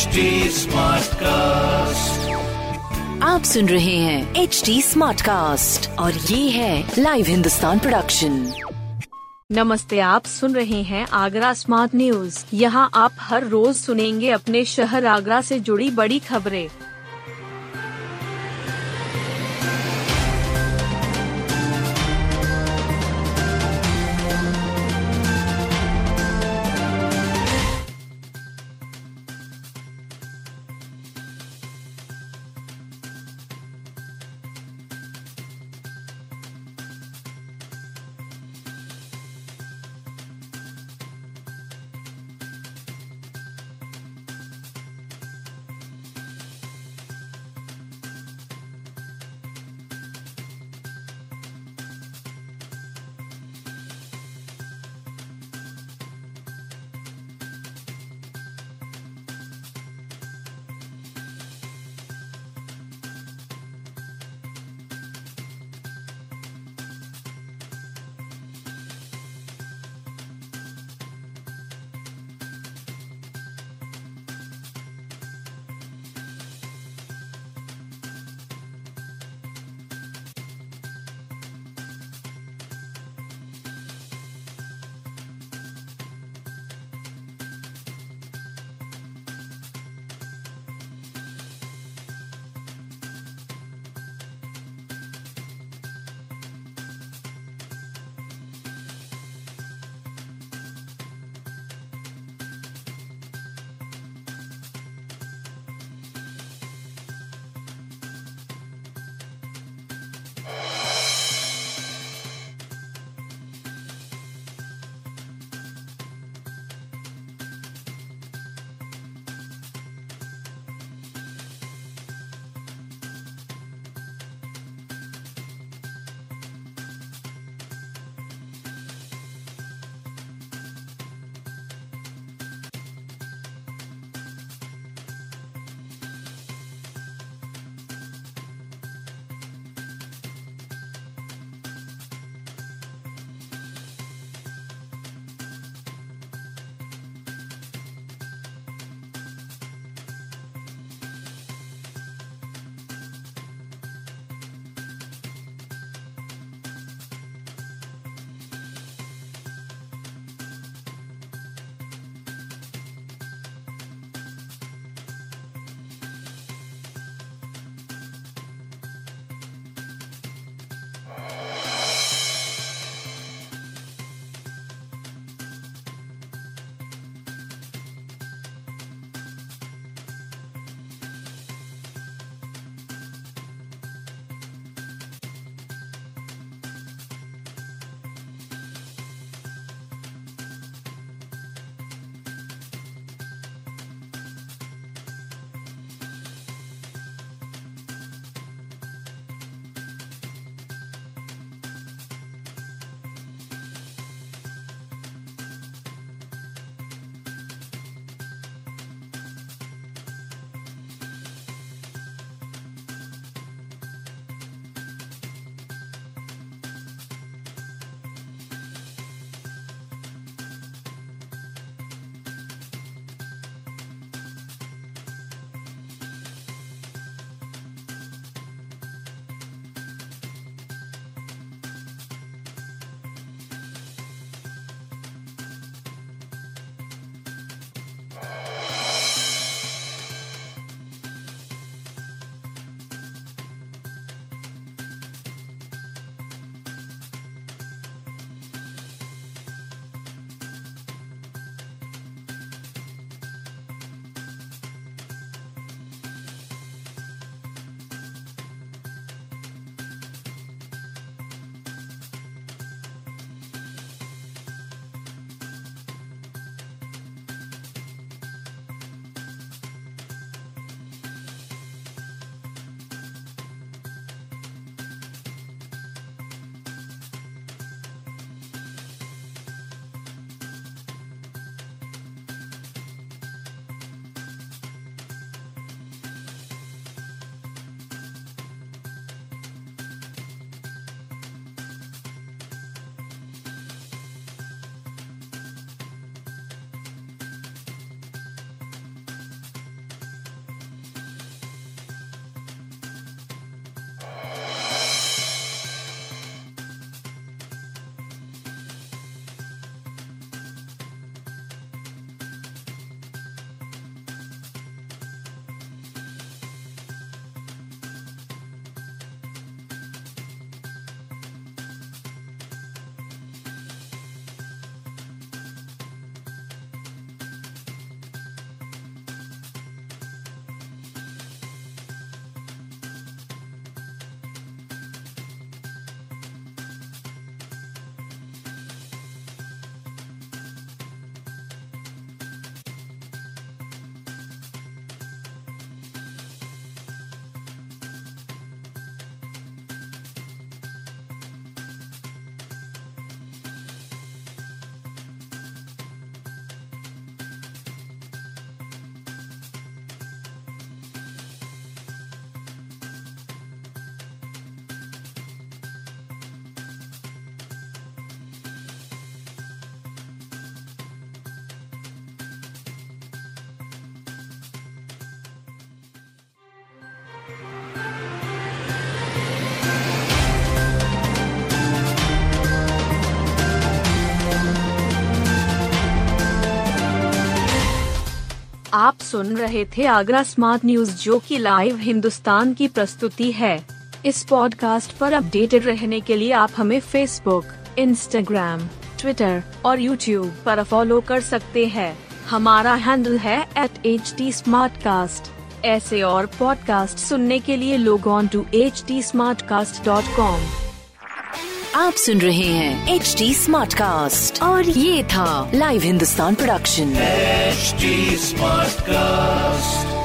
HD cast आप सुन रहे हैं एच डी स्मार्ट कास्ट और ये है लाइव हिंदुस्तान प्रोडक्शन नमस्ते आप सुन रहे हैं आगरा स्मार्ट न्यूज़ यहाँ आप हर रोज सुनेंगे अपने शहर आगरा से जुड़ी बड़ी खबरें। आप सुन रहे थे आगरा स्मार्ट न्यूज़, जो की लाइव हिंदुस्तान की प्रस्तुति है। इस पॉडकास्ट पर अपडेटेड रहने के लिए आप हमें फेसबुक इंस्टाग्राम ट्विटर और यूट्यूब पर फॉलो कर सकते हैं। हमारा हैंडल है एट एच टी ऐसे और पॉडकास्ट सुनने के लिए लोग ऑन टू एच टी आप सुन रहे हैं एच टी और ये था live Hindustan production smart Smartcast.